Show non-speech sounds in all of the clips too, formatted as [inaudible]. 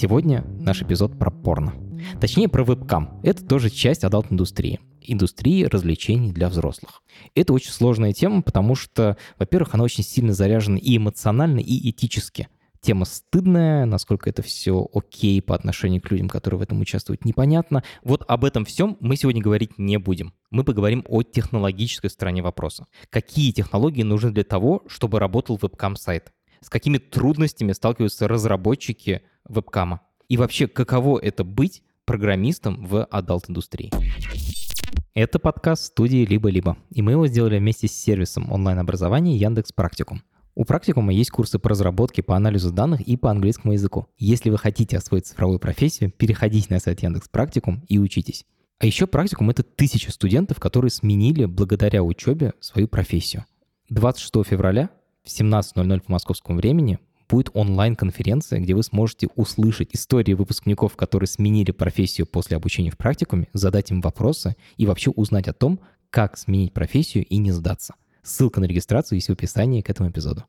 Сегодня наш эпизод про порно. Точнее, про вебкам. Это тоже часть адалт-индустрии. Индустрии развлечений для взрослых. Это очень сложная тема, потому что, во-первых, она очень сильно заряжена и эмоционально, и этически. Тема стыдная, насколько это все окей по отношению к людям, которые в этом участвуют, непонятно. Вот об этом всем мы сегодня говорить не будем. Мы поговорим о технологической стороне вопроса. Какие технологии нужны для того, чтобы работал вебкам-сайт? С какими трудностями сталкиваются разработчики вебкама? И вообще, каково это быть программистом в адалт-индустрии. Это подкаст студии «Либо-либо», и мы его сделали вместе с сервисом онлайн-образования Яндекс Практикум. У Практикума есть курсы по разработке, по анализу данных и по английскому языку. Если вы хотите освоить цифровую профессию, переходите на сайт Яндекс Практикум и учитесь. А еще Практикум — это тысячи студентов, которые сменили благодаря учебе свою профессию. 26 февраля в 17.00 по московскому времени будет онлайн-конференция, где вы сможете услышать истории выпускников, которые сменили профессию после обучения в практикуме, задать им вопросы и вообще узнать о том, как сменить профессию и не сдаться. Ссылка на регистрацию есть в описании к этому эпизоду.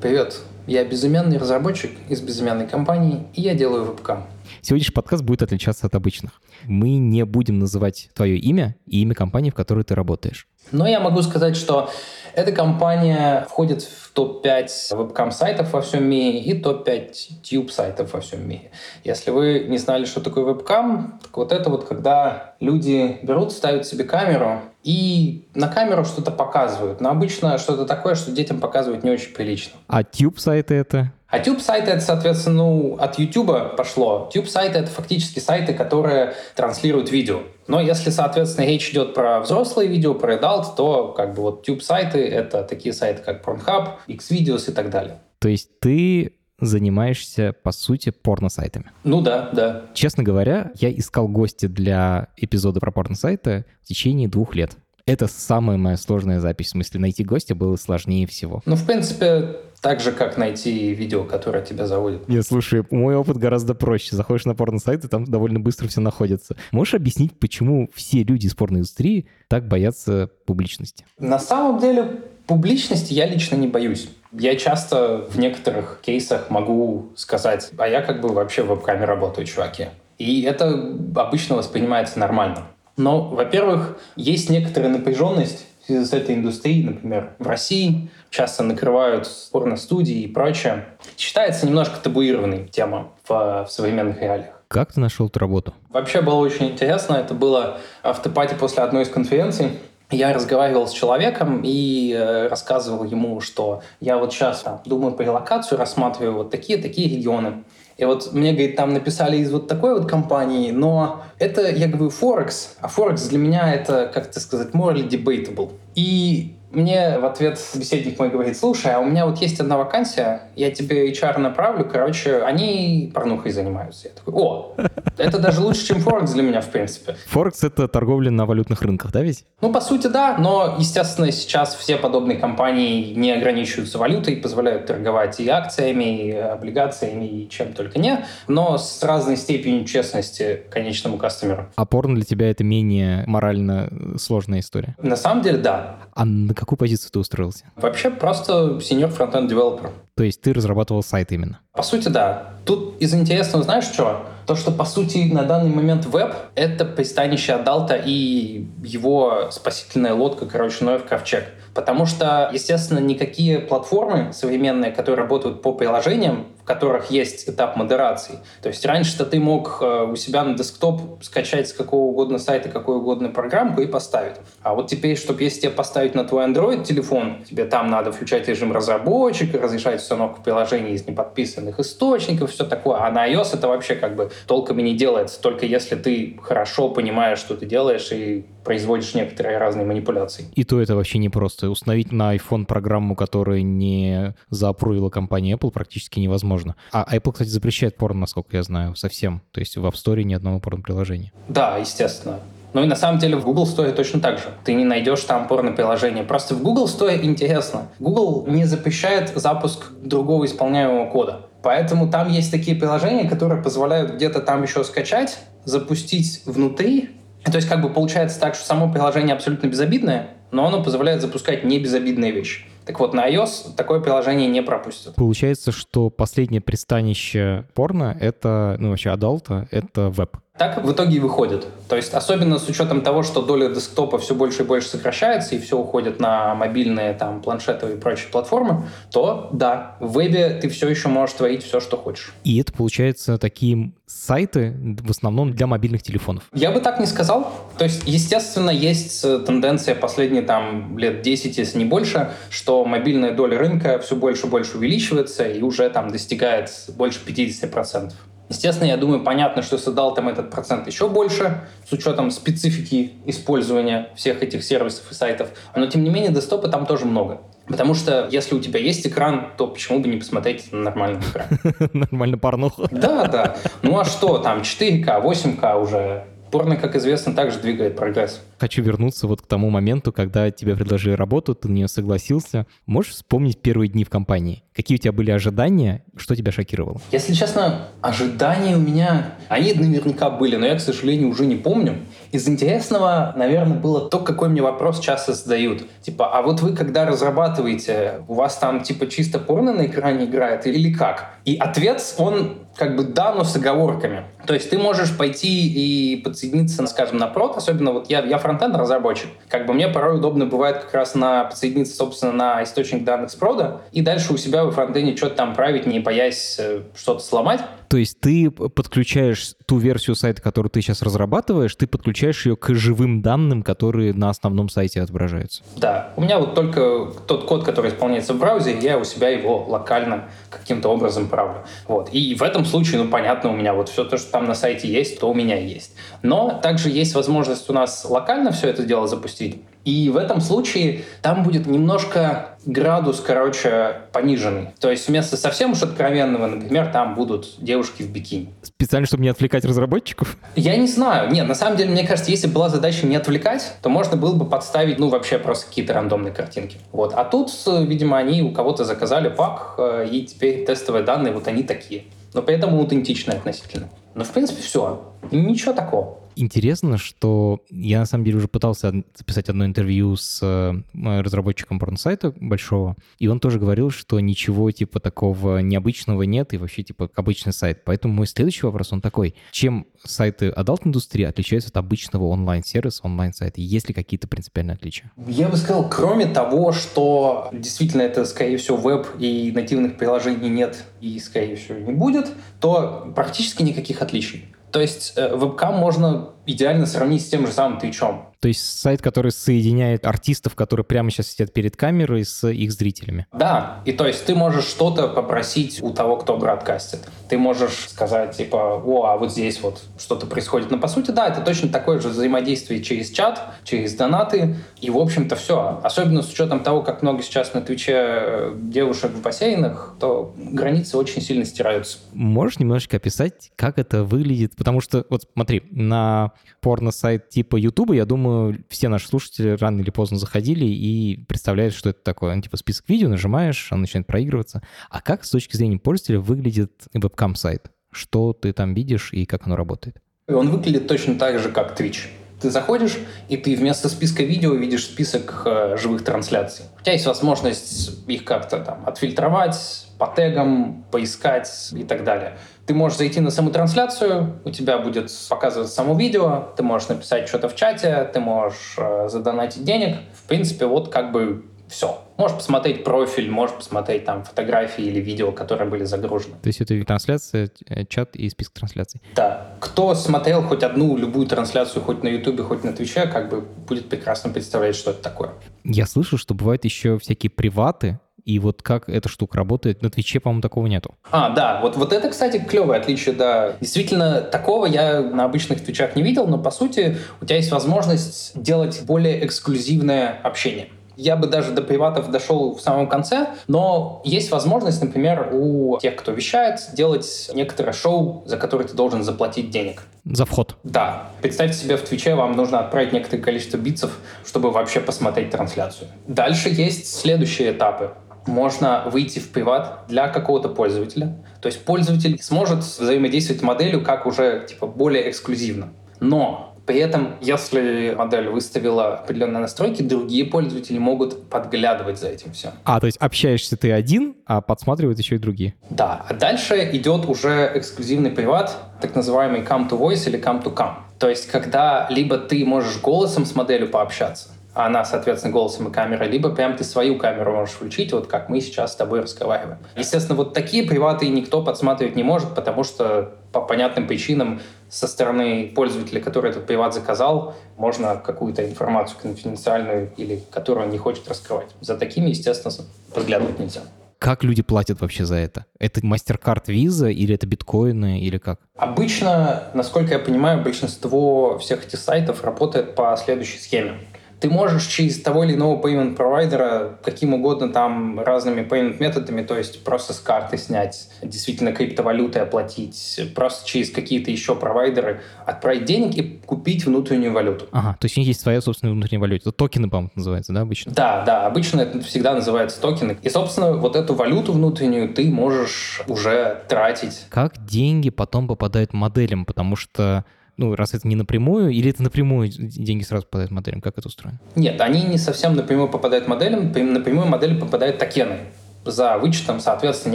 Привет, я безымянный разработчик из безымянной компании, и я делаю вебкам. Сегодняшний подкаст будет отличаться от обычных. Мы не будем называть твое имя и имя компании, в которой ты работаешь. Но я могу сказать, что эта компания входит в топ-5 вебкам-сайтов во всем мире и топ-5 тюб-сайтов во всем мире. Если вы не знали, что такое вебкам, так вот это вот когда люди берут, ставят себе камеру и на камеру что-то показывают. Но обычно что-то такое, что детям показывать не очень прилично. А тюб-сайты это? А тюб-сайты это, соответственно, ну, от YouTube пошло. Тюб-сайты это фактически сайты, которые транслируют видео. Но если, соответственно, речь идет про взрослые видео, про adult, то как бы вот тюб-сайты — это такие сайты, как Pornhub, Xvideos и так далее. То есть ты занимаешься, по сути, порно-сайтами. Ну да, да. Честно говоря, я искал гостя для эпизода про порно-сайты в течение двух лет. Это самая моя сложная запись. В смысле, найти гостя было сложнее всего. Ну, в принципе, так же, как найти видео, которое тебя заводит. Я слушай, мой опыт гораздо проще. Заходишь на порно-сайт, и там довольно быстро все находится. Можешь объяснить, почему все люди из порноиндустрии так боятся публичности? На самом деле, публичности я лично не боюсь. Я часто в некоторых кейсах могу сказать, а я как бы вообще в веб-каме работаю, чуваки. И это обычно воспринимается нормально. Но, во-первых, есть некоторая напряженность с этой индустрией, например, в России часто накрывают порно-студии и прочее. Считается немножко табуированной тема в, в современных реалиях. Как ты нашел эту работу? Вообще было очень интересно. Это было в Тепате после одной из конференций. Я разговаривал с человеком и э, рассказывал ему, что я вот сейчас там, думаю про релокацию, рассматриваю вот такие-такие регионы. И вот мне, говорит, там написали из вот такой вот компании, но это, я говорю, Форекс, а Форекс для меня это, как это сказать, morally debatable. И мне в ответ собеседник мой говорит, слушай, а у меня вот есть одна вакансия, я тебе HR направлю, короче, они порнухой занимаются. Я такой, о, это даже лучше, чем Форекс для меня, в принципе. Форекс — это торговля на валютных рынках, да ведь? Ну, по сути, да, но, естественно, сейчас все подобные компании не ограничиваются валютой, позволяют торговать и акциями, и облигациями, и чем только не, но с разной степенью честности конечному кастомеру. А порно для тебя — это менее морально сложная история? На самом деле, да. А на какую позицию ты устроился? Вообще просто senior фронтенд девелопер. То есть ты разрабатывал сайт именно? По сути, да. Тут из интересного, знаешь что? То, что, по сути, на данный момент веб — это пристанище Адалта и его спасительная лодка, короче, Ноев ковчег. Потому что, естественно, никакие платформы современные, которые работают по приложениям, в которых есть этап модерации. То есть раньше-то ты мог э, у себя на десктоп скачать с какого угодно сайта какую угодно программку и поставить. А вот теперь, чтобы если тебе поставить на твой Android-телефон, тебе там надо включать режим разработчика, разрешать установку приложений из неподписанных источников, все такое. А на iOS это вообще как бы толком и не делается, только если ты хорошо понимаешь, что ты делаешь, и производишь некоторые разные манипуляции. И то это вообще не просто. Установить на iPhone программу, которую не заапрувила компания Apple, практически невозможно. А Apple, кстати, запрещает порно, насколько я знаю, совсем. То есть в App Store ни одного порно-приложения. Да, естественно. Ну и на самом деле в Google Store точно так же. Ты не найдешь там порно-приложение. Просто в Google Store интересно. Google не запрещает запуск другого исполняемого кода. Поэтому там есть такие приложения, которые позволяют где-то там еще скачать, запустить внутри. То есть как бы получается так, что само приложение абсолютно безобидное, но оно позволяет запускать не безобидные вещи. Так вот, на iOS такое приложение не пропустят. Получается, что последнее пристанище порно — это, ну вообще адалта, это веб. Так в итоге и выходит. То есть особенно с учетом того, что доля десктопа все больше и больше сокращается, и все уходит на мобильные, там, планшеты и прочие платформы, то да, в вебе ты все еще можешь творить все, что хочешь. И это, получается, такие сайты в основном для мобильных телефонов. Я бы так не сказал. То есть, естественно, есть э, тенденция последние там лет 10, если не больше, что мобильная доля рынка все больше и больше увеличивается и уже там достигает больше 50%. Естественно, я думаю, понятно, что с Adult этот процент еще больше, с учетом специфики использования всех этих сервисов и сайтов. Но, тем не менее, десктопа там тоже много. Потому что если у тебя есть экран, то почему бы не посмотреть на нормальный экран? [laughs] Нормально порнуху. Да, да. Ну а что, там 4К, 8К уже Порно, как известно, также двигает прогресс. Хочу вернуться вот к тому моменту, когда тебе предложили работу, ты на нее согласился. Можешь вспомнить первые дни в компании? Какие у тебя были ожидания? Что тебя шокировало? Если честно, ожидания у меня... Они наверняка были, но я, к сожалению, уже не помню. Из интересного, наверное, было то, какой мне вопрос часто задают. Типа, а вот вы, когда разрабатываете, у вас там типа чисто порно на экране играет или как? И ответ, он как бы да, но с оговорками. То есть ты можешь пойти и подсоединиться, скажем, на прод, особенно вот я, я фронтенд разработчик. Как бы мне порой удобно бывает как раз на подсоединиться, собственно, на источник данных с прода, и дальше у себя в фронтенде что-то там править, не боясь э, что-то сломать. То есть ты подключаешь ту версию сайта, которую ты сейчас разрабатываешь, ты подключаешь ее к живым данным, которые на основном сайте отображаются. Да. У меня вот только тот код, который исполняется в браузере, я у себя его локально каким-то образом правлю. Вот. И в этом случае, ну, понятно, у меня вот все то, что там на сайте есть, то у меня есть. Но также есть возможность у нас локально все это дело запустить. И в этом случае там будет немножко градус, короче, пониженный. То есть вместо совсем уж откровенного, например, там будут девушки в бикини. Специально, чтобы не отвлекать разработчиков? Я не знаю. Нет, на самом деле, мне кажется, если была задача не отвлекать, то можно было бы подставить, ну, вообще просто какие-то рандомные картинки. Вот. А тут, видимо, они у кого-то заказали пак, э, и теперь тестовые данные вот они такие. Но при этом аутентичные относительно. Но, в принципе, все. Ничего такого. Интересно, что я на самом деле уже пытался записать одно интервью с э, разработчиком порносайта большого, и он тоже говорил, что ничего типа такого необычного нет, и вообще типа обычный сайт. Поэтому мой следующий вопрос, он такой, чем сайты adult индустрии отличаются от обычного онлайн-сервиса, онлайн-сайта? Есть ли какие-то принципиальные отличия? Я бы сказал, кроме того, что действительно это, скорее всего, веб и нативных приложений нет и, скорее всего, не будет, то практически никаких отличий. То есть э, вебкам можно идеально сравнить с тем же самым Твичом. То есть сайт, который соединяет артистов, которые прямо сейчас сидят перед камерой, с их зрителями. Да, и то есть ты можешь что-то попросить у того, кто бродкастит. Ты можешь сказать, типа, о, а вот здесь вот что-то происходит. Но по сути, да, это точно такое же взаимодействие через чат, через донаты, и, в общем-то, все. Особенно с учетом того, как много сейчас на Твиче э, девушек в бассейнах, то границы очень сильно стираются. Можешь немножечко описать, как это выглядит? Потому что, вот смотри, на порно-сайт типа Ютуба, я думаю, все наши слушатели рано или поздно заходили и представляют, что это такое. Ну, типа список видео, нажимаешь, он начинает проигрываться. А как с точки зрения пользователя выглядит вебкам-сайт? Что ты там видишь и как оно работает? Он выглядит точно так же, как Twitch. Ты заходишь, и ты вместо списка видео видишь список э, живых трансляций. У тебя есть возможность их как-то там отфильтровать, по тегам, поискать и так далее. Ты можешь зайти на саму трансляцию, у тебя будет показываться само видео, ты можешь написать что-то в чате, ты можешь э, задонатить денег. В принципе, вот как бы все. Можешь посмотреть профиль, можешь посмотреть там фотографии или видео, которые были загружены. То есть это трансляция, э, чат и список трансляций. Да. Кто смотрел хоть одну любую трансляцию, хоть на Ютубе, хоть на Твиче, как бы будет прекрасно представлять, что это такое. Я слышу, что бывают еще всякие приваты, и вот как эта штука работает. На Твиче, по-моему, такого нету. А, да, вот, вот это, кстати, клевое отличие, да. Действительно, такого я на обычных Твичах не видел, но, по сути, у тебя есть возможность делать более эксклюзивное общение. Я бы даже до приватов дошел в самом конце, но есть возможность, например, у тех, кто вещает, делать некоторое шоу, за которое ты должен заплатить денег. За вход. Да. Представьте себе, в Твиче вам нужно отправить некоторое количество битцев, чтобы вообще посмотреть трансляцию. Дальше есть следующие этапы можно выйти в приват для какого-то пользователя. То есть пользователь сможет взаимодействовать с моделью как уже типа более эксклюзивно. Но при этом, если модель выставила определенные настройки, другие пользователи могут подглядывать за этим всем. А, то есть общаешься ты один, а подсматривают еще и другие. Да. А дальше идет уже эксклюзивный приват, так называемый come to voice или come to come. То есть, когда либо ты можешь голосом с моделью пообщаться, а она, соответственно, голосом и камерой, либо прям ты свою камеру можешь включить, вот как мы сейчас с тобой разговариваем. Естественно, вот такие приваты никто подсматривать не может, потому что по понятным причинам со стороны пользователя, который этот приват заказал, можно какую-то информацию конфиденциальную или которую он не хочет раскрывать. За такими, естественно, подглядывать нельзя. Как люди платят вообще за это? Это MasterCard Visa или это биткоины или как? Обычно, насколько я понимаю, большинство всех этих сайтов работает по следующей схеме ты можешь через того или иного payment провайдера каким угодно там разными payment методами, то есть просто с карты снять, действительно криптовалютой оплатить, просто через какие-то еще провайдеры отправить денег и купить внутреннюю валюту. Ага, то есть у них есть своя собственная внутренняя валюта. Это токены, по-моему, называется, да, обычно? Да, да, обычно это всегда называется токены. И, собственно, вот эту валюту внутреннюю ты можешь уже тратить. Как деньги потом попадают моделям? Потому что ну, раз это не напрямую, или это напрямую деньги сразу попадают моделям? Как это устроено? Нет, они не совсем напрямую попадают моделям, напрямую модели попадают токены за вычетом, соответственно,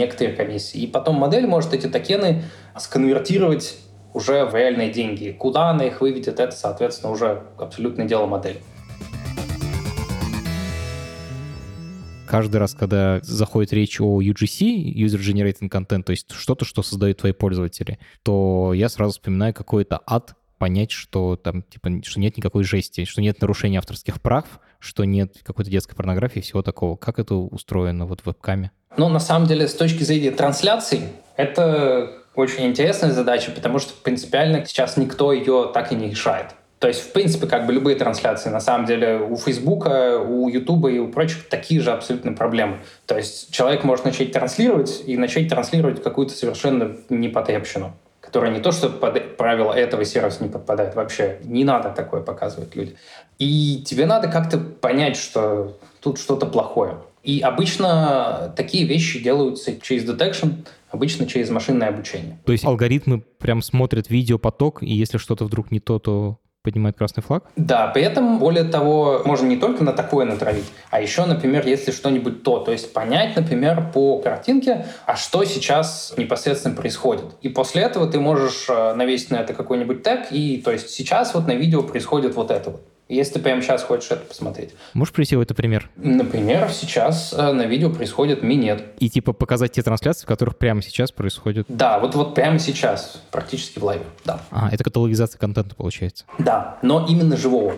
некоторые комиссии. И потом модель может эти токены сконвертировать уже в реальные деньги. Куда она их выведет, это, соответственно, уже абсолютное дело модели. Каждый раз, когда заходит речь о UGC, User Generated Content, то есть что-то, что создают твои пользователи, то я сразу вспоминаю какой-то ад понять, что там, типа, что нет никакой жести, что нет нарушения авторских прав, что нет какой-то детской порнографии, всего такого. Как это устроено вот в вебкаме? Ну, на самом деле, с точки зрения трансляций, это очень интересная задача, потому что принципиально сейчас никто ее так и не решает. То есть, в принципе, как бы любые трансляции, на самом деле, у Фейсбука, у Ютуба и у прочих такие же абсолютно проблемы. То есть, человек может начать транслировать и начать транслировать какую-то совершенно непотребщину которая не то, что под правила этого сервиса не подпадает вообще. Не надо такое показывать людям. И тебе надо как-то понять, что тут что-то плохое. И обычно такие вещи делаются через detection, обычно через машинное обучение. То есть алгоритмы прям смотрят видеопоток, и если что-то вдруг не то, то поднимает красный флаг? Да, при этом, более того, можно не только на такое натравить, а еще, например, если что-нибудь то, то есть понять, например, по картинке, а что сейчас непосредственно происходит. И после этого ты можешь э, навесить на это какой-нибудь тег, и то есть сейчас вот на видео происходит вот это вот если ты прямо сейчас хочешь это посмотреть. Можешь привести это пример? Например, сейчас э, на видео происходит минет. И типа показать те трансляции, в которых прямо сейчас происходит? Да, вот, вот прямо сейчас, практически в лайве, да. А, это каталогизация контента получается? Да, но именно живого.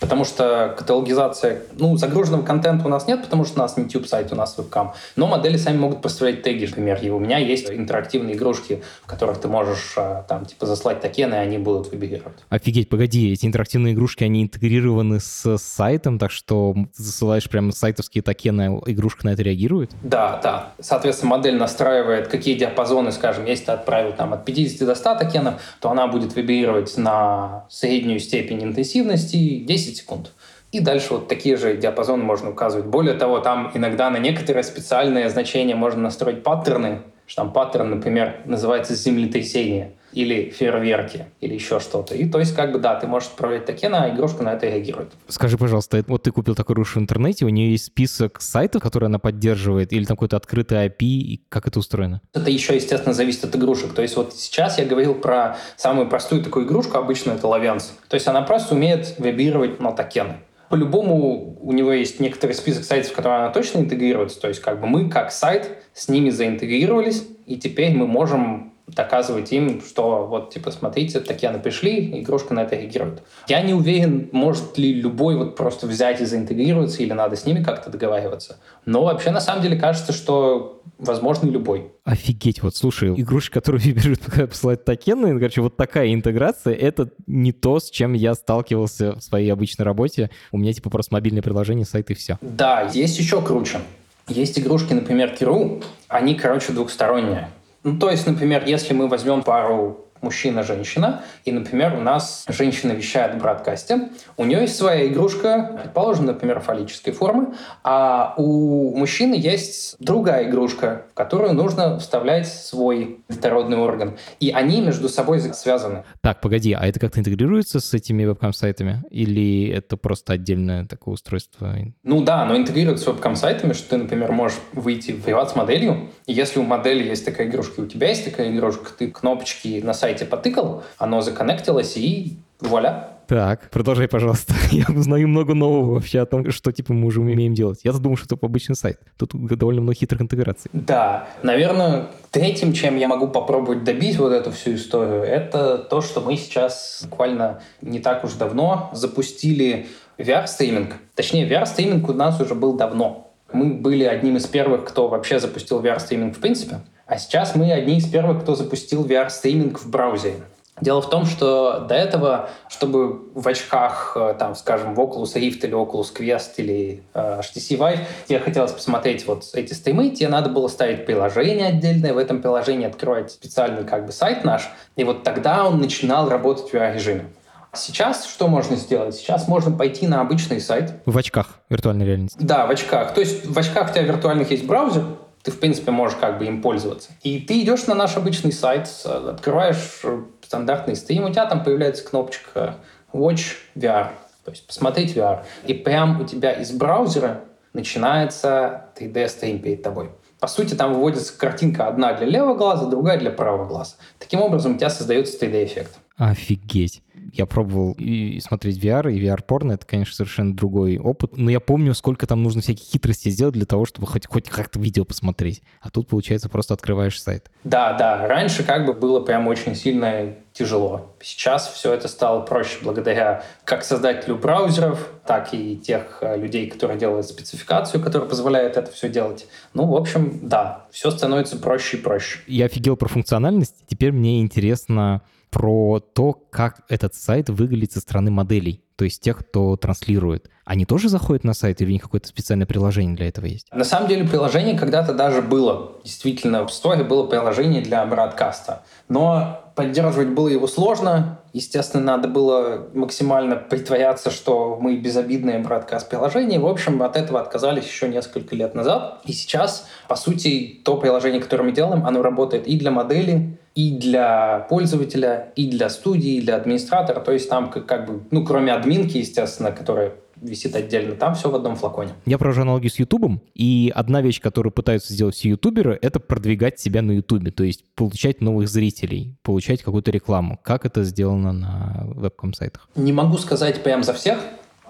Потому что каталогизация, ну, загруженного контента у нас нет, потому что у нас не YouTube сайт, у нас вебкам. Но модели сами могут поставлять теги, например. И у меня есть интерактивные игрушки, в которых ты можешь а, там, типа, заслать токены, и они будут выбирать. Офигеть, погоди, эти интерактивные игрушки, они интегрированы с сайтом, так что ты засылаешь прямо сайтовские токены, а игрушка на это реагирует? Да, да. Соответственно, модель настраивает, какие диапазоны, скажем, если ты отправил там от 50 до 100 токенов, то она будет выбирать на среднюю степень интенсивности 10 10 секунд. И дальше вот такие же диапазоны можно указывать. Более того, там иногда на некоторые специальные значения можно настроить паттерны, что там паттерн, например, называется землетрясение или фейерверки, или еще что-то. И то есть, как бы, да, ты можешь отправлять токены, а игрушка на это реагирует. Скажи, пожалуйста, вот ты купил такую игрушку в интернете, у нее есть список сайтов, которые она поддерживает, или там какой-то открытый API, и как это устроено? Это еще, естественно, зависит от игрушек. То есть вот сейчас я говорил про самую простую такую игрушку, обычно это лавянс. То есть она просто умеет вибрировать на токены. По-любому у него есть некоторый список сайтов, в которые она точно интегрируется. То есть как бы мы, как сайт, с ними заинтегрировались, и теперь мы можем доказывать им, что вот, типа, смотрите, Татьяна пришли, игрушка на это реагирует. Я не уверен, может ли любой вот просто взять и заинтегрироваться, или надо с ними как-то договариваться. Но вообще, на самом деле, кажется, что возможно любой. Офигеть, вот слушай, игрушки, которые [laughs] бежит, когда посылают токены, короче, вот такая интеграция, это не то, с чем я сталкивался в своей обычной работе. У меня типа просто мобильное приложение, сайт и все. Да, есть еще круче. Есть игрушки, например, Киру, они, короче, двухсторонние. Ну, то есть, например, если мы возьмем пару мужчина-женщина, и, например, у нас женщина вещает в бродкасте, у нее есть своя игрушка, предположим, например, фаллической формы, а у мужчины есть другая игрушка, в которую нужно вставлять свой детородный орган. И они между собой связаны. Так, погоди, а это как-то интегрируется с этими вебкам-сайтами? Или это просто отдельное такое устройство? Ну да, оно интегрируется с вебкам-сайтами, что ты, например, можешь выйти в приват с моделью, и если у модели есть такая игрушка, и у тебя есть такая игрушка, ты кнопочки на сайте сайте потыкал, оно законнектилось и вуаля. Так, продолжай, пожалуйста. [laughs] Я узнаю много нового вообще о том, что типа мы уже умеем делать. Я думал, что это обычный сайт. Тут довольно много хитрых интеграций. Да, наверное, третьим, чем я могу попробовать добить вот эту всю историю, это то, что мы сейчас буквально не так уж давно запустили VR-стриминг. Точнее, VR-стриминг у нас уже был давно. Мы были одним из первых, кто вообще запустил VR-стриминг в принципе. А сейчас мы одни из первых, кто запустил VR-стриминг в браузере. Дело в том, что до этого, чтобы в очках, э, там, скажем, в Oculus Rift или Oculus Quest или э, HTC Vive, тебе хотелось посмотреть вот эти стримы, тебе надо было ставить приложение отдельное, в этом приложении открывать специальный как бы сайт наш, и вот тогда он начинал работать в VR-режиме. Сейчас что можно сделать? Сейчас можно пойти на обычный сайт. В очках виртуальной реальности. Да, в очках. То есть в очках у тебя виртуальных есть браузер, ты, в принципе, можешь как бы им пользоваться. И ты идешь на наш обычный сайт, открываешь стандартный стрим, у тебя там появляется кнопочка Watch VR, то есть посмотреть VR. И прям у тебя из браузера начинается 3D-стрим перед тобой. По сути, там выводится картинка одна для левого глаза, другая для правого глаза. Таким образом, у тебя создается 3D-эффект. Офигеть. Я пробовал и смотреть VR, и VR-порно, это, конечно, совершенно другой опыт. Но я помню, сколько там нужно всяких хитростей сделать для того, чтобы хоть, хоть как-то видео посмотреть. А тут, получается, просто открываешь сайт. Да, да. Раньше как бы было прям очень сильно тяжело. Сейчас все это стало проще благодаря как создателю браузеров, так и тех э, людей, которые делают спецификацию, которая позволяет это все делать. Ну, в общем, да, все становится проще и проще. Я офигел про функциональность. Теперь мне интересно, про то, как этот сайт выглядит со стороны моделей, то есть тех, кто транслирует. Они тоже заходят на сайт или у них какое-то специальное приложение для этого есть? На самом деле приложение когда-то даже было. Действительно, в Store было приложение для бродкаста. Но поддерживать было его сложно. Естественно, надо было максимально притворяться, что мы безобидное бродкаст-приложение. В общем, от этого отказались еще несколько лет назад. И сейчас, по сути, то приложение, которое мы делаем, оно работает и для модели, и для пользователя, и для студии, и для администратора. То есть там как, как бы, ну, кроме админки, естественно, которая висит отдельно, там все в одном флаконе. Я провожу аналогию с Ютубом, и одна вещь, которую пытаются сделать все ютуберы, это продвигать себя на Ютубе, то есть получать новых зрителей, получать какую-то рекламу. Как это сделано на вебком-сайтах? Не могу сказать прям за всех,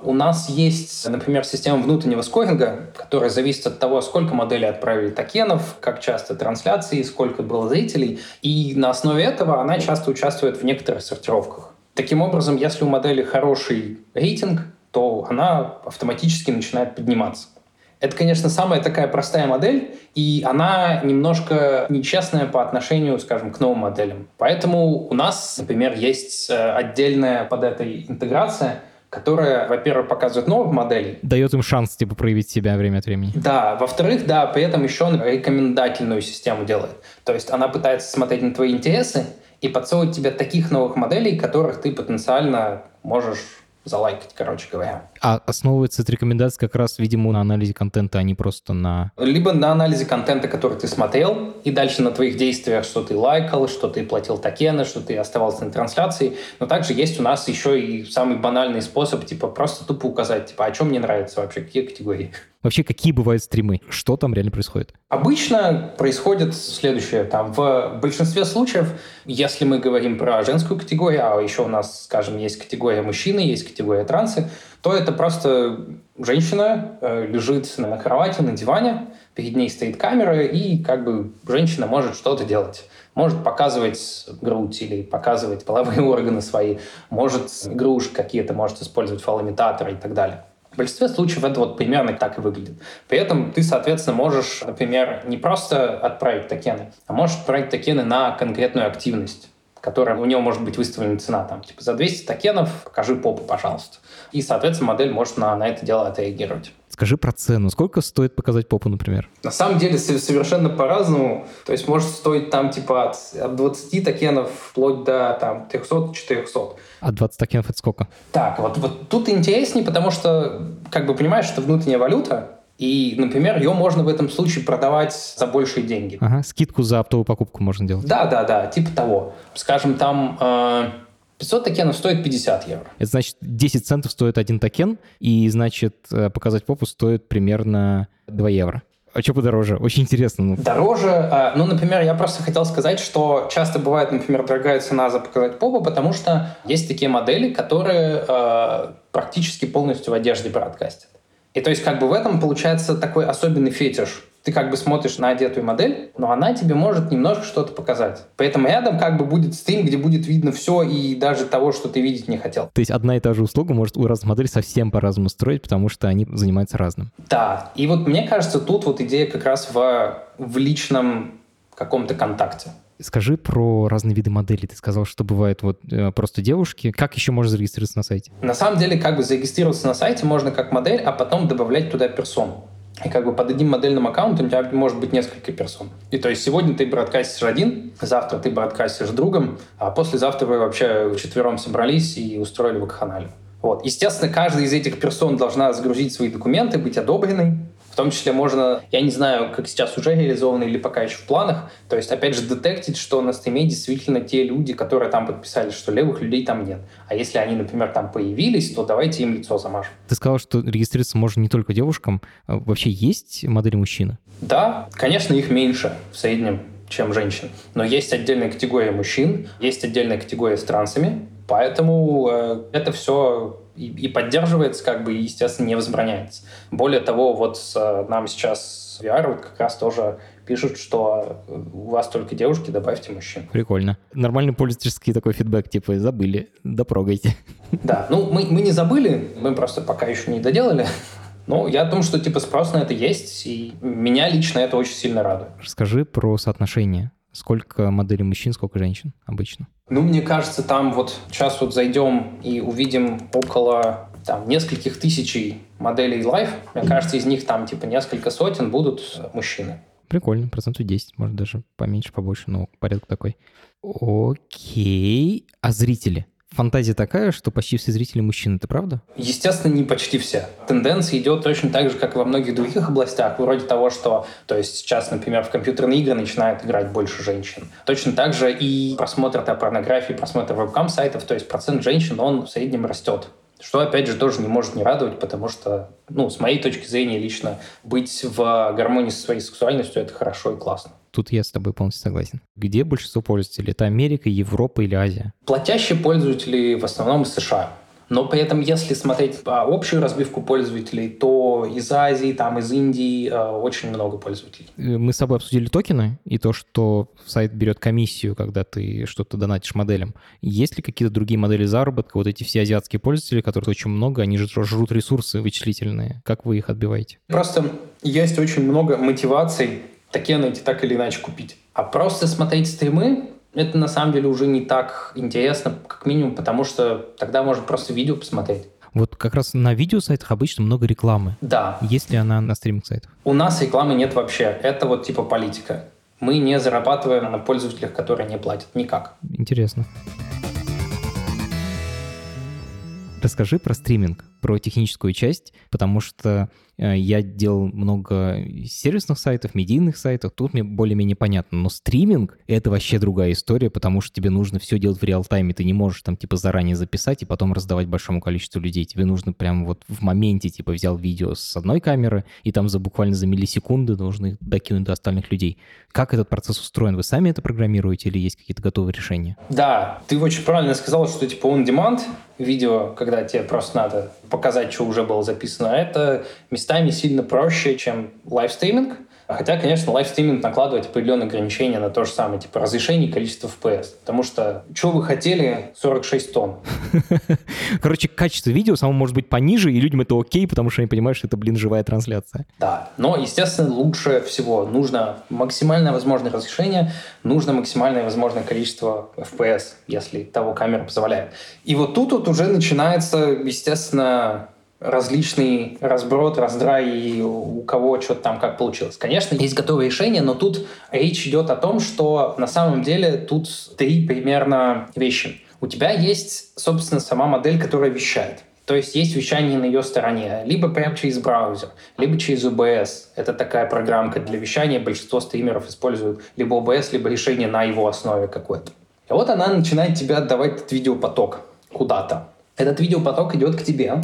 у нас есть, например, система внутреннего скоринга, которая зависит от того, сколько моделей отправили токенов, как часто трансляции, сколько было зрителей. И на основе этого она часто участвует в некоторых сортировках. Таким образом, если у модели хороший рейтинг, то она автоматически начинает подниматься. Это, конечно, самая такая простая модель, и она немножко нечестная по отношению, скажем, к новым моделям. Поэтому у нас, например, есть э, отдельная под этой интеграция, которая, во-первых, показывает новых моделей. Дает им шанс, типа, проявить себя время от времени. Да, во-вторых, да, при этом еще рекомендательную систему делает. То есть она пытается смотреть на твои интересы и подсовывать тебе таких новых моделей, которых ты потенциально можешь залайкать, короче говоря. А основывается эта рекомендация как раз, видимо, на анализе контента, а не просто на... Либо на анализе контента, который ты смотрел, и дальше на твоих действиях, что ты лайкал, что ты платил токены, что ты оставался на трансляции. Но также есть у нас еще и самый банальный способ, типа просто тупо указать, типа, а что мне нравится вообще, какие категории. Вообще, какие бывают стримы? Что там реально происходит? Обычно происходит следующее. Там, в большинстве случаев, если мы говорим про женскую категорию, а еще у нас, скажем, есть категория мужчины, есть категория трансы, то это просто женщина э, лежит на кровати, на диване, перед ней стоит камера, и как бы женщина может что-то делать. Может показывать грудь или показывать половые [laughs] органы свои, может игрушки какие-то, может использовать фалоимитаторы и так далее. В большинстве случаев это вот примерно так и выглядит. При этом ты, соответственно, можешь, например, не просто отправить токены, а можешь отправить токены на конкретную активность которая у него может быть выставлена цена там, типа за 200 токенов покажи попу, пожалуйста. И, соответственно, модель может на, на это дело отреагировать. Скажи про цену. Сколько стоит показать попу, например? На самом деле совершенно по-разному. То есть может стоить там типа от, от 20 токенов вплоть до там 300-400. А 20 токенов это сколько? Так, вот, вот тут интереснее, потому что, как бы понимаешь, что внутренняя валюта, и, например, ее можно в этом случае продавать за большие деньги. Ага, скидку за оптовую покупку можно делать. Да, да, да, типа того. Скажем, там э, 500 токенов стоит 50 евро. Это значит, 10 центов стоит один токен, и, значит, э, показать попу стоит примерно 2 евро. А что подороже? Очень интересно. Ну. Дороже? Э, ну, например, я просто хотел сказать, что часто бывает, например, дорогая цена за показать попу, потому что есть такие модели, которые э, практически полностью в одежде бродкастят. И то есть как бы в этом получается такой особенный фетиш. Ты как бы смотришь на одетую модель, но она тебе может немножко что-то показать. Поэтому рядом как бы будет стрим, где будет видно все и даже того, что ты видеть не хотел. То есть одна и та же услуга может у разных моделей совсем по-разному строить, потому что они занимаются разным. Да. И вот мне кажется, тут вот идея как раз в, в личном каком-то контакте. Скажи про разные виды моделей. Ты сказал, что бывают вот э, просто девушки. Как еще можно зарегистрироваться на сайте? На самом деле, как бы зарегистрироваться на сайте можно как модель, а потом добавлять туда персон. И как бы под одним модельным аккаунтом у тебя может быть несколько персон. И то есть сегодня ты бродкастишь один, завтра ты бродкастишь другом, а послезавтра вы вообще четвером собрались и устроили вакханалию. Вот. Естественно, каждая из этих персон должна загрузить свои документы, быть одобренной, том числе можно, я не знаю, как сейчас уже реализовано или пока еще в планах, то есть, опять же, детектить, что на стриме действительно те люди, которые там подписали, что левых людей там нет. А если они, например, там появились, то давайте им лицо замажем. Ты сказал, что регистрироваться можно не только девушкам. А вообще есть модели мужчины? Да, конечно, их меньше в среднем, чем женщин. Но есть отдельная категория мужчин, есть отдельная категория с трансами, поэтому э, это все и, и поддерживается, как бы, и, естественно, не возбраняется. Более того, вот э, нам сейчас VR вот как раз тоже пишут, что у вас только девушки, добавьте мужчин. Прикольно. Нормальный пользовательский такой фидбэк, типа, забыли, допрогайте. Да, ну мы, мы не забыли, мы просто пока еще не доделали. Но я думаю, что типа спрос на это есть, и меня лично это очень сильно радует. Расскажи про соотношение. Сколько моделей мужчин, сколько женщин обычно? Ну, мне кажется, там вот сейчас вот зайдем и увидим около там нескольких тысячей моделей Life. Мне кажется, из них там типа несколько сотен будут мужчины. Прикольно, процентов 10, может даже поменьше, побольше, но порядок такой. Окей. А зрители? Фантазия такая, что почти все зрители мужчины, это правда? Естественно, не почти все. Тенденция идет точно так же, как во многих других областях, вроде того, что то есть сейчас, например, в компьютерные игры начинают играть больше женщин. Точно так же и просмотр порнографии, просмотр вебкам-сайтов, то есть процент женщин, он в среднем растет. Что, опять же, тоже не может не радовать, потому что, ну, с моей точки зрения лично, быть в гармонии со своей сексуальностью — это хорошо и классно. Тут я с тобой полностью согласен. Где большинство пользователей? Это Америка, Европа или Азия? Платящие пользователи в основном из США. Но при этом, если смотреть по общую разбивку пользователей, то из Азии, там из Индии э, очень много пользователей. Э, мы с тобой обсудили токены и то, что сайт берет комиссию, когда ты что-то донатишь моделям. Есть ли какие-то другие модели заработка? Вот эти все азиатские пользователи, которых очень много, они же жрут ресурсы вычислительные. Как вы их отбиваете? Просто есть очень много мотиваций такие найти так или иначе купить. А просто смотреть стримы, это на самом деле уже не так интересно, как минимум, потому что тогда можно просто видео посмотреть. Вот как раз на видеосайтах обычно много рекламы. Да. Есть ли она на стриминг-сайтах? У нас рекламы нет вообще. Это вот типа политика. Мы не зарабатываем на пользователях, которые не платят. Никак. Интересно. Расскажи про стриминг, про техническую часть, потому что я делал много сервисных сайтов, медийных сайтов, тут мне более-менее понятно. Но стриминг — это вообще другая история, потому что тебе нужно все делать в реал-тайме. Ты не можешь там типа заранее записать и потом раздавать большому количеству людей. Тебе нужно прямо вот в моменте типа взял видео с одной камеры и там за буквально за миллисекунды должны докинуть до остальных людей. Как этот процесс устроен? Вы сами это программируете или есть какие-то готовые решения? Да, ты очень правильно сказал, что типа on demand видео, когда тебе просто надо показать, что уже было записано, это местами сильно проще, чем livestreaming, Хотя, конечно, livestreaming накладывает определенные ограничения на то же самое, типа разрешение и количество FPS. Потому что, что вы хотели, 46 тонн. [laughs] Короче, качество видео само может быть пониже, и людям это окей, потому что они понимают, что это, блин, живая трансляция. Да, но, естественно, лучше всего нужно максимальное возможное разрешение, нужно максимальное возможное количество FPS, если того камера позволяет. И вот тут вот уже начинается, естественно, различный разброд, раздрай и у кого что-то там как получилось. Конечно, есть готовые решения, но тут речь идет о том, что на самом деле тут три примерно вещи. У тебя есть, собственно, сама модель, которая вещает. То есть есть вещание на ее стороне, либо прямо через браузер, либо через OBS. Это такая программка для вещания. Большинство стримеров используют либо OBS, либо решение на его основе какое-то. И вот она начинает тебе отдавать этот видеопоток куда-то. Этот видеопоток идет к тебе,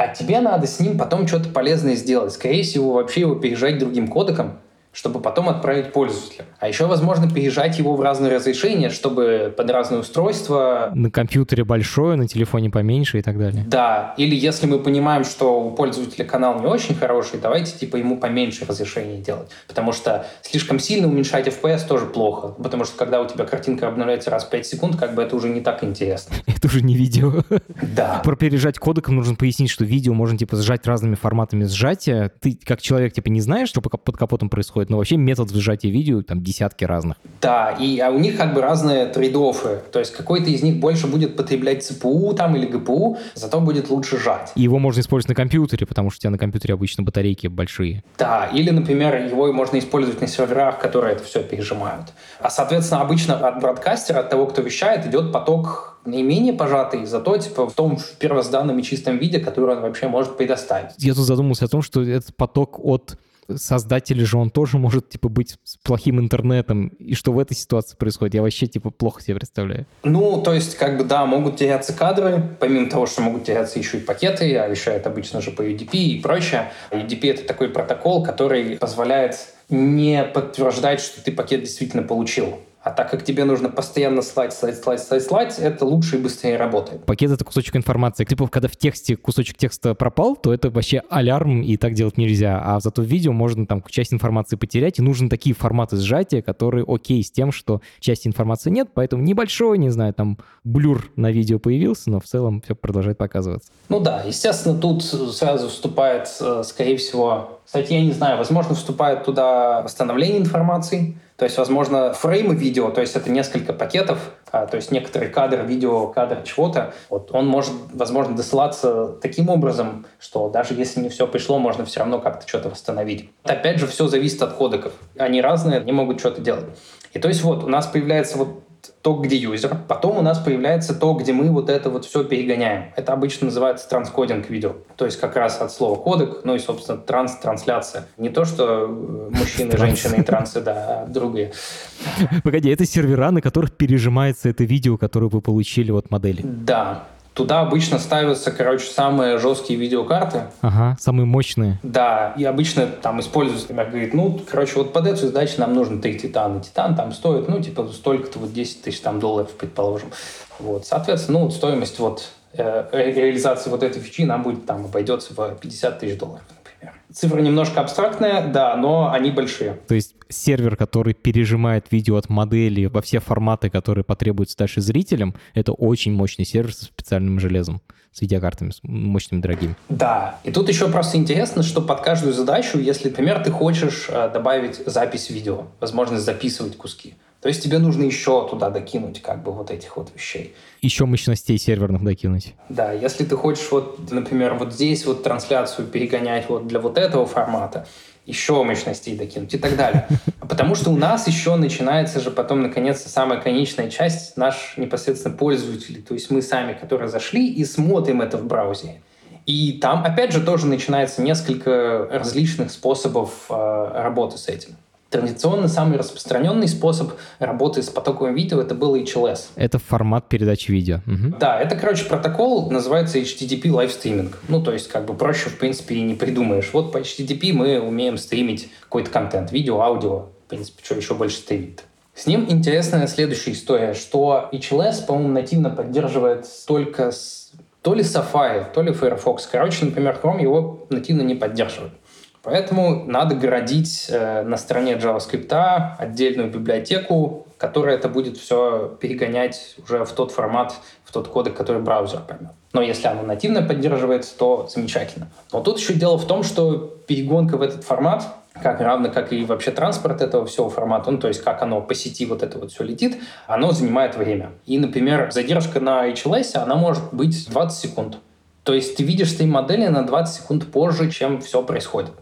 а тебе надо с ним потом что-то полезное сделать. Скорее всего, вообще его пережать другим кодеком, чтобы потом отправить пользователю. А еще, возможно, переезжать его в разные разрешения, чтобы под разные устройства... На компьютере большое, на телефоне поменьше и так далее. Да, или если мы понимаем, что у пользователя канал не очень хороший, давайте типа ему поменьше разрешений делать. Потому что слишком сильно уменьшать FPS тоже плохо. Потому что когда у тебя картинка обновляется раз в 5 секунд, как бы это уже не так интересно. [laughs] Это уже не видео. Да. Про переезжать кодеком нужно пояснить, что видео можно типа сжать разными форматами сжатия. Ты как человек типа не знаешь, что под капотом происходит, происходит, но вообще метод сжатия видео там десятки разных. Да, и а у них как бы разные трейдофы. То есть какой-то из них больше будет потреблять ЦПУ там или ГПУ, зато будет лучше жать. И его можно использовать на компьютере, потому что у тебя на компьютере обычно батарейки большие. Да, или, например, его можно использовать на серверах, которые это все пережимают. А, соответственно, обычно от бродкастера, от того, кто вещает, идет поток наименее пожатый, зато типа в том в первозданном и чистом виде, который он вообще может предоставить. Я тут задумался о том, что этот поток от создатель же он тоже может, типа, быть с плохим интернетом, и что в этой ситуации происходит, я вообще, типа, плохо себе представляю. Ну, то есть, как бы, да, могут теряться кадры, помимо того, что могут теряться еще и пакеты, а вещает обычно же по UDP и прочее. UDP — это такой протокол, который позволяет не подтверждать, что ты пакет действительно получил. А так как тебе нужно постоянно слать, слать, слать, слать, слать, это лучше и быстрее работает. Пакет — это кусочек информации. Типа, когда в тексте кусочек текста пропал, то это вообще алярм, и так делать нельзя. А зато в видео можно там часть информации потерять, и нужны такие форматы сжатия, которые окей с тем, что части информации нет, поэтому небольшой, не знаю, там блюр на видео появился, но в целом все продолжает показываться. Ну да, естественно, тут сразу вступает, э, скорее всего, кстати, я не знаю, возможно, вступает туда восстановление информации, то есть, возможно, фреймы видео, то есть это несколько пакетов, а, то есть некоторый кадр, видео, кадр чего-то, вот он может, возможно, досылаться таким образом, что даже если не все пришло, можно все равно как-то что-то восстановить. Опять же, все зависит от кодеков. Они разные, они могут что-то делать. И то есть вот у нас появляется вот то, где юзер. Потом у нас появляется то, где мы вот это вот все перегоняем. Это обычно называется транскодинг видео. То есть как раз от слова кодек, ну и, собственно, транс, трансляция. Не то, что э, мужчины, женщины и трансы, да, а другие. Погоди, это сервера, на которых пережимается это видео, которое вы получили от модели. Да, Туда обычно ставятся, короче, самые жесткие видеокарты. Ага, самые мощные. Да, и обычно там используются, например, говорит, ну, короче, вот под эту задачу нам нужно три титана. Титан там стоит, ну, типа, столько-то, вот 10 тысяч там долларов, предположим. Вот, соответственно, ну, вот стоимость вот э, реализации вот этой фичи нам будет там обойдется в 50 тысяч долларов, Цифра немножко абстрактная, да, но они большие. То есть сервер, который пережимает видео от модели во все форматы, которые потребуются дальше зрителям, это очень мощный сервер со специальным железом с видеокартами мощными, дорогими. Да, и тут еще просто интересно, что под каждую задачу, если, например, ты хочешь э, добавить запись видео, возможность записывать куски, то есть тебе нужно еще туда докинуть как бы вот этих вот вещей. Еще мощностей серверных докинуть. Да, если ты хочешь вот, например, вот здесь вот трансляцию перегонять вот для вот этого формата, еще мощностей докинуть и так далее. [laughs] Потому что у нас еще начинается же потом, наконец-то, самая конечная часть, наш непосредственно пользователь, то есть мы сами, которые зашли и смотрим это в браузере. И там, опять же, тоже начинается несколько различных способов э, работы с этим. Традиционно самый распространенный способ работы с потоковым видео это был HLS. Это формат передачи видео. Угу. Да, это, короче, протокол называется HTTP Live Streaming. Ну, то есть, как бы проще, в принципе, и не придумаешь. Вот по HTTP мы умеем стримить какой-то контент, видео, аудио. В принципе, что еще больше стримить. С ним интересная следующая история, что HLS, по-моему, нативно поддерживает только с то ли Safari, то ли Firefox. Короче, например, Chrome его нативно не поддерживает. Поэтому надо городить э, на стороне JavaScript отдельную библиотеку, которая это будет все перегонять уже в тот формат, в тот кодек, который браузер поймет. Но если оно нативно поддерживается, то замечательно. Но тут еще дело в том, что перегонка в этот формат, как равно как и вообще транспорт этого всего формата, ну, то есть как оно по сети вот это вот все летит, оно занимает время. И, например, задержка на HLS, она может быть 20 секунд. То есть ты видишь свои модели на 20 секунд позже, чем все происходит.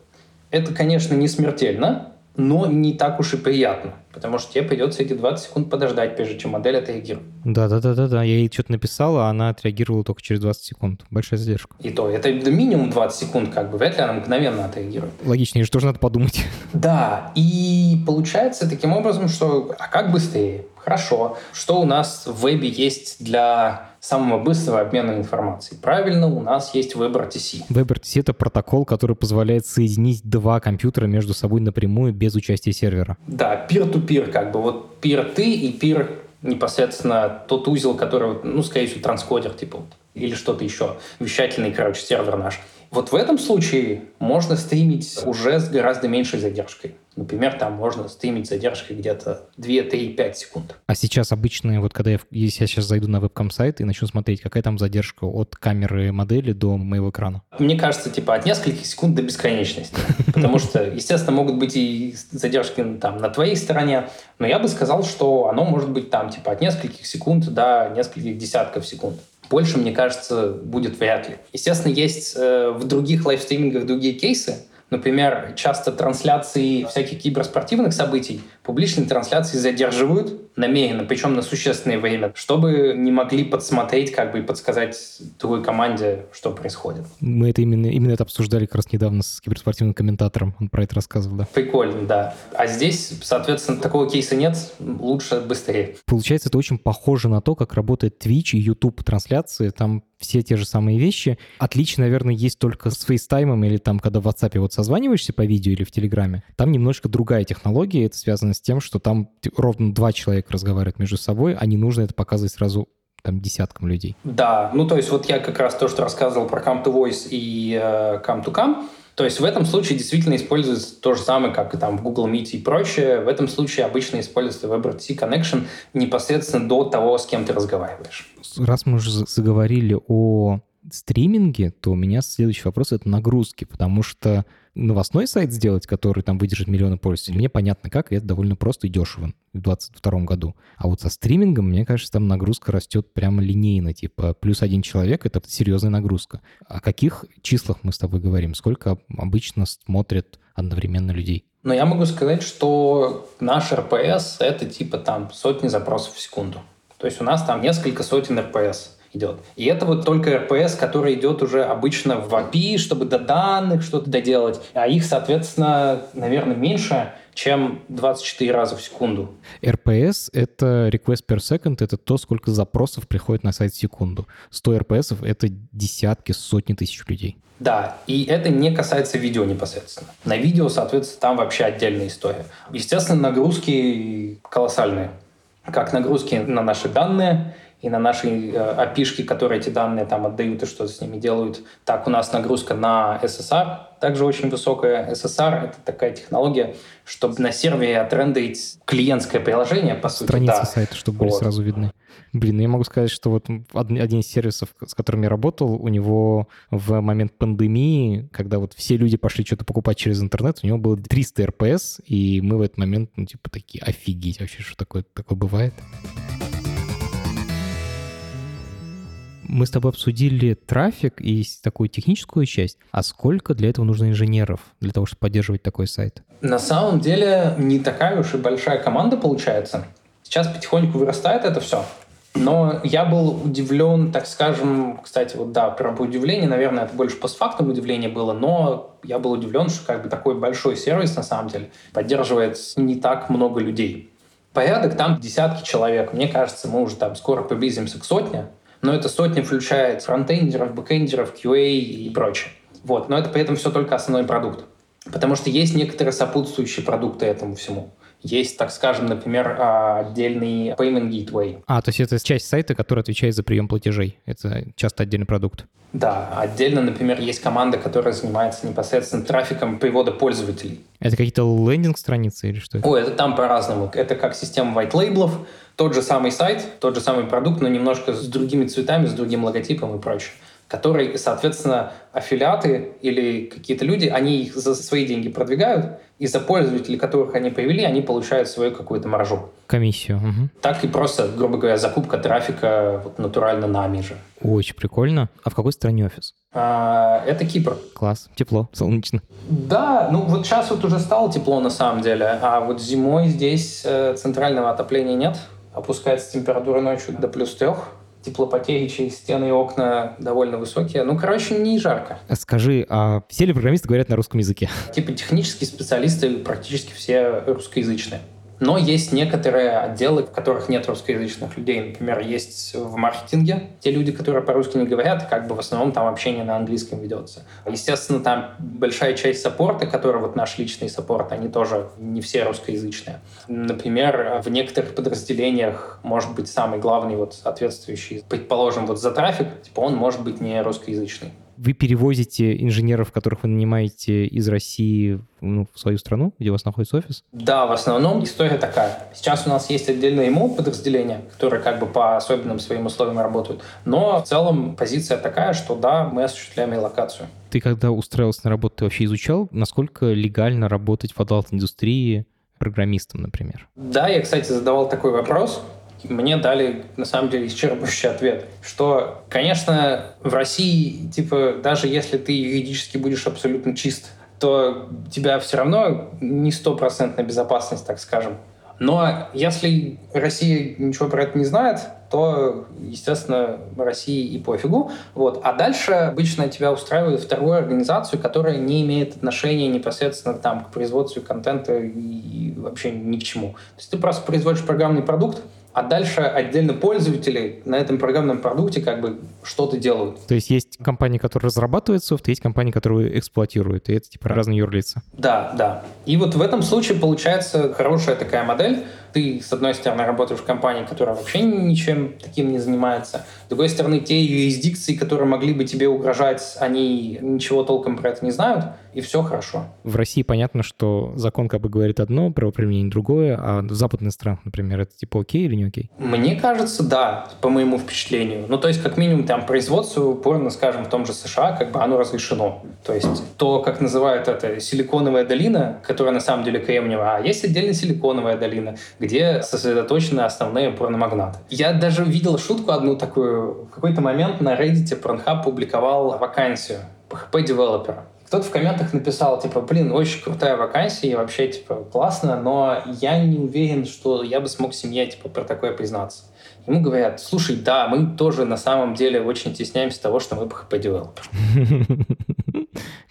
Это, конечно, не смертельно, но не так уж и приятно, потому что тебе придется эти 20 секунд подождать, прежде чем модель отреагирует. Да-да-да-да, я ей что-то написала, а она отреагировала только через 20 секунд. Большая задержка. И то, это минимум 20 секунд, как бы, вряд ли она мгновенно отреагирует. Логичнее, что же надо подумать. Да, и получается таким образом, что а как быстрее? Хорошо. Что у нас в вебе есть для самого быстрого обмена информацией. Правильно, у нас есть WebRTC. WebRTC — это протокол, который позволяет соединить два компьютера между собой напрямую без участия сервера. Да, peer-to-peer, как бы. Вот peer ты и peer непосредственно тот узел, который, ну, скорее всего, транскодер, типа, вот, или что-то еще, вещательный, короче, сервер наш. Вот в этом случае можно стримить уже с гораздо меньшей задержкой. Например, там можно стримить с задержкой где-то 2, 3, 5 секунд. А сейчас обычные, вот когда я, если я сейчас зайду на вебкам-сайт и начну смотреть, какая там задержка от камеры модели до моего экрана? Мне кажется, типа от нескольких секунд до бесконечности. [laughs] Потому что, естественно, могут быть и задержки там на твоей стороне, но я бы сказал, что оно может быть там типа от нескольких секунд до нескольких десятков секунд. Больше, мне кажется, будет вряд ли. Естественно, есть э, в других лайвстримингах другие кейсы, Например, часто трансляции всяких киберспортивных событий, публичные трансляции задерживают намеренно, причем на существенное время, чтобы не могли подсмотреть как бы и подсказать другой команде, что происходит. Мы это именно, именно это обсуждали как раз недавно с киберспортивным комментатором, он про это рассказывал, да. Прикольно, да. А здесь, соответственно, такого кейса нет, лучше быстрее. Получается, это очень похоже на то, как работает Twitch и YouTube трансляции, там все те же самые вещи. Отличие, наверное, есть только с FaceTime ом или там, когда в WhatsApp вот созваниваешься по видео или в Телеграме. Там немножко другая технология. Это связано с тем, что там ровно два человека разговаривают между собой, а не нужно это показывать сразу там десяткам людей. Да, ну то есть вот я как раз то, что рассказывал про Cam to Voice и uh, Cam to Cam, то есть в этом случае действительно используется то же самое, как и там в Google Meet и прочее. В этом случае обычно используется WebRTC Connection непосредственно до того, с кем ты разговариваешь. Раз мы уже заговорили о стриминге, то у меня следующий вопрос — это нагрузки, потому что новостной сайт сделать, который там выдержит миллионы пользователей, мне понятно как, и это довольно просто и дешево в 2022 году. А вот со стримингом, мне кажется, там нагрузка растет прямо линейно, типа плюс один человек — это серьезная нагрузка. О каких числах мы с тобой говорим? Сколько обычно смотрят одновременно людей? Но я могу сказать, что наш РПС — это типа там сотни запросов в секунду. То есть у нас там несколько сотен РПС идет. И это вот только РПС, который идет уже обычно в API, чтобы до данных что-то доделать. А их, соответственно, наверное, меньше, чем 24 раза в секунду. RPS — это request per second, это то, сколько запросов приходит на сайт в секунду. 100 RPS — это десятки, сотни тысяч людей. Да, и это не касается видео непосредственно. На видео, соответственно, там вообще отдельная история. Естественно, нагрузки колоссальные. Как нагрузки на наши данные — и на API, э, которые эти данные там отдают и что с ними делают. Так, у нас нагрузка на SSR также очень высокая. SSR — это такая технология, чтобы на сервере отрендерить клиентское приложение, по сути. Страницы да. сайта, чтобы были вот. сразу видны. Блин, ну я могу сказать, что вот один из сервисов, с которым я работал, у него в момент пандемии, когда вот все люди пошли что-то покупать через интернет, у него было 300 РПС, и мы в этот момент, ну, типа, такие, офигеть вообще, что такое, такое бывает. Мы с тобой обсудили трафик и такую техническую часть. А сколько для этого нужно инженеров, для того, чтобы поддерживать такой сайт? На самом деле не такая уж и большая команда получается. Сейчас потихоньку вырастает это все. Но я был удивлен, так скажем, кстати, вот да, про удивление, наверное, это больше постфактум удивление было, но я был удивлен, что как бы такой большой сервис на самом деле поддерживает не так много людей. Порядок там десятки человек. Мне кажется, мы уже там скоро приблизимся к сотне но эта сотня включает фронтендеров, бэкендеров, QA и прочее. Вот. Но это при этом все только основной продукт. Потому что есть некоторые сопутствующие продукты этому всему. Есть, так скажем, например, а, отдельный payment gateway. А, то есть это часть сайта, которая отвечает за прием платежей. Это часто отдельный продукт. Да, отдельно, например, есть команда, которая занимается непосредственно трафиком привода пользователей. Это какие-то лендинг-страницы или что это? О, это там по-разному. Это как система white лейблов, тот же самый сайт, тот же самый продукт, но немножко с другими цветами, с другим логотипом и прочее который, соответственно, аффилиаты или какие-то люди, они их за свои деньги продвигают, и за пользователей, которых они привели, они получают свою какую-то маржу. Комиссию. Угу. Так и просто, грубо говоря, закупка трафика вот, натурально нами же. Очень прикольно. А в какой стране офис? А, это Кипр. Класс. Тепло, солнечно. Да, ну вот сейчас вот уже стало тепло на самом деле, а вот зимой здесь э, центрального отопления нет. Опускается температура ночью до плюс трех теплопотери через стены и окна довольно высокие. Ну, короче, не жарко. Скажи, а все ли программисты говорят на русском языке? Типа технические специалисты практически все русскоязычные. Но есть некоторые отделы, в которых нет русскоязычных людей. Например, есть в маркетинге те люди, которые по-русски не говорят, как бы в основном там общение на английском ведется. Естественно, там большая часть саппорта, который вот наш личный саппорт, они тоже не все русскоязычные. Например, в некоторых подразделениях может быть самый главный вот ответствующий, предположим, вот за трафик, типа он может быть не русскоязычный вы перевозите инженеров, которых вы нанимаете из России ну, в свою страну, где у вас находится офис? Да, в основном история такая. Сейчас у нас есть отдельное ему подразделение, которое как бы по особенным своим условиям работают. Но в целом позиция такая, что да, мы осуществляем релокацию. Ты когда устраивался на работу, ты вообще изучал, насколько легально работать в адалт-индустрии программистом, например? Да, я, кстати, задавал такой вопрос мне дали, на самом деле, исчерпывающий ответ, что, конечно, в России, типа, даже если ты юридически будешь абсолютно чист, то тебя все равно не стопроцентная безопасность, так скажем. Но если Россия ничего про это не знает, то, естественно, России и пофигу. Вот. А дальше обычно тебя устраивают вторую организацию, которая не имеет отношения непосредственно там, к производству контента и вообще ни к чему. То есть ты просто производишь программный продукт, а дальше отдельно пользователи на этом программном продукте как бы что-то делают. То есть есть компании, которые разрабатывают софт, есть компании, которые эксплуатируют, и это типа разные юрлица. Да, да. И вот в этом случае получается хорошая такая модель, ты, с одной стороны, работаешь в компании, которая вообще ничем таким не занимается, с другой стороны, те юрисдикции, которые могли бы тебе угрожать, они ничего толком про это не знают, и все хорошо. В России понятно, что закон как бы говорит одно, правоприменение другое, а в западных странах, например, это типа окей или не окей? Мне кажется, да, по моему впечатлению. Ну, то есть, как минимум, там производство порно, скажем, в том же США, как бы оно разрешено. То есть, то, как называют это силиконовая долина, которая на самом деле кремниевая, а есть отдельно силиконовая долина, где сосредоточены основные порномагнаты. Я даже видел шутку одну такую. В какой-то момент на Reddit Pornhub публиковал вакансию PHP-девелопера. Кто-то в комментах написал, типа, блин, очень крутая вакансия, и вообще, типа, классно, но я не уверен, что я бы смог семье, типа, про такое признаться. Ему говорят, слушай, да, мы тоже на самом деле очень стесняемся того, что мы PHP-девелопер. [laughs]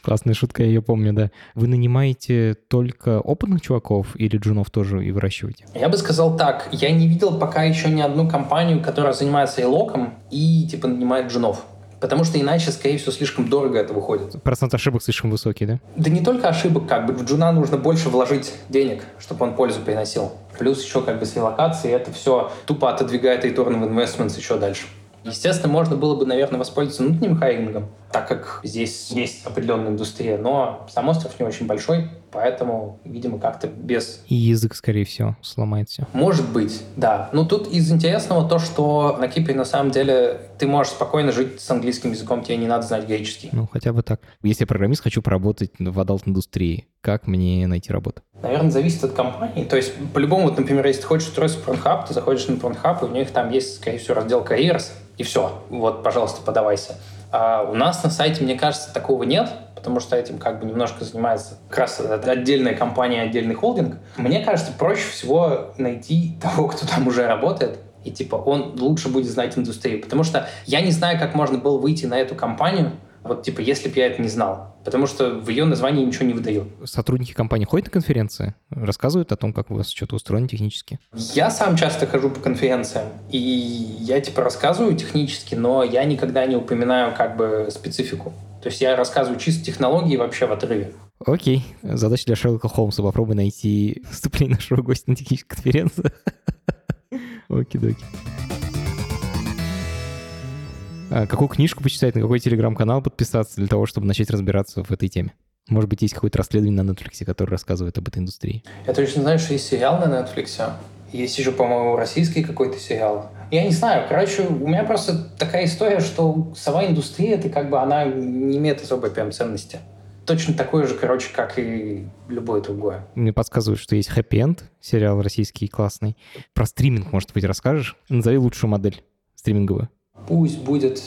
Классная шутка, я ее помню, да. Вы нанимаете только опытных чуваков или джунов тоже и выращиваете? Я бы сказал так, я не видел пока еще ни одну компанию, которая занимается элоком и типа нанимает джунов. Потому что иначе, скорее всего, слишком дорого это выходит. Процент ошибок слишком высокий, да? Да не только ошибок, как бы в джуна нужно больше вложить денег, чтобы он пользу приносил. Плюс еще как бы с релокацией это все тупо отодвигает return of investments еще дальше. Естественно, можно было бы, наверное, воспользоваться внутренним hiring ом, так как здесь есть определенная индустрия, но сам остров не очень большой, поэтому, видимо, как-то без... И язык, скорее всего, сломает все. Может быть, да. Но тут из интересного то, что на Кипре на самом деле ты можешь спокойно жить с английским языком, тебе не надо знать греческий. Ну, хотя бы так. Если я программист, хочу поработать в adult -индустрии, как мне найти работу? Наверное, зависит от компании. То есть, по-любому, вот, например, если ты хочешь устроиться в Pornhub, ты заходишь на Pornhub, и у них там есть, скорее всего, раздел Careers, и все. Вот, пожалуйста, подавайся. А у нас на сайте, мне кажется, такого нет, потому что этим как бы немножко занимается как раз отдельная компания, отдельный холдинг. Мне кажется, проще всего найти того, кто там уже работает, и типа он лучше будет знать индустрию. Потому что я не знаю, как можно было выйти на эту компанию, вот типа, если бы я это не знал. Потому что в ее названии ничего не выдаю. Сотрудники компании ходят на конференции, рассказывают о том, как у вас что-то устроено технически? Я сам часто хожу по конференциям, и я типа рассказываю технически, но я никогда не упоминаю как бы специфику. То есть я рассказываю чисто технологии вообще в отрыве. Окей, задача для Шерлока Холмса. Попробуй найти вступление нашего гостя на технической конференции. [laughs] Окей-доки. А какую книжку почитать, на какой телеграм-канал подписаться для того, чтобы начать разбираться в этой теме? Может быть, есть какое-то расследование на Netflix, которое рассказывает об этой индустрии? Я точно знаю, что есть сериал на Netflix. Есть еще, по-моему, российский какой-то сериал. Я не знаю, короче, у меня просто такая история, что сама индустрия, это как бы она не имеет особой прям ценности. Точно такое же, короче, как и любое другое. Мне подсказывают, что есть Happy End, сериал российский классный. Про стриминг, может быть, расскажешь? Назови лучшую модель стриминговую. Пусть будет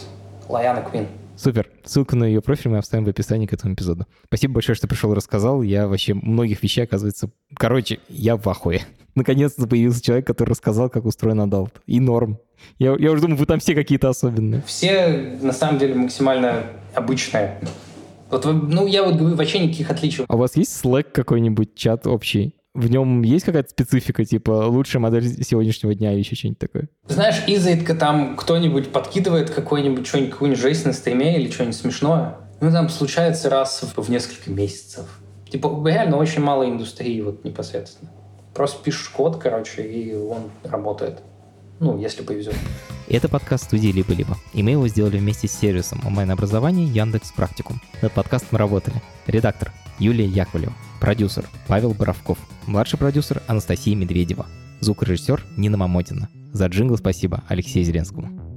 Лаяна Квин. Супер. Ссылку на ее профиль мы оставим в описании к этому эпизоду. Спасибо большое, что пришел и рассказал. Я вообще многих вещей, оказывается... Короче, я в ахуе. [laughs] Наконец-то появился человек, который рассказал, как устроен adult. И норм. Я, я уже думаю, вы там все какие-то особенные. Все, на самом деле, максимально обычные. Вот, ну, я вот говорю, вообще никаких отличий. А у вас есть Slack какой-нибудь, чат общий? В нем есть какая-то специфика, типа лучшая модель сегодняшнего дня или еще что-нибудь такое? Знаешь, изредка там кто-нибудь подкидывает какой-нибудь что-нибудь, какую-нибудь жесть на стриме или что-нибудь смешное. Ну, там случается раз в, в несколько месяцев. Типа, реально очень мало индустрии вот непосредственно. Просто пишешь код, короче, и он работает. Ну, если повезет. Это подкаст студии «Либо-либо». И мы его сделали вместе с сервисом онлайн-образования Яндекс Практикум. Над подкастом работали редактор Юлия Яковлева, продюсер Павел Боровков, младший продюсер Анастасия Медведева, звукорежиссер Нина Мамотина. За джингл спасибо Алексею Зеленскому.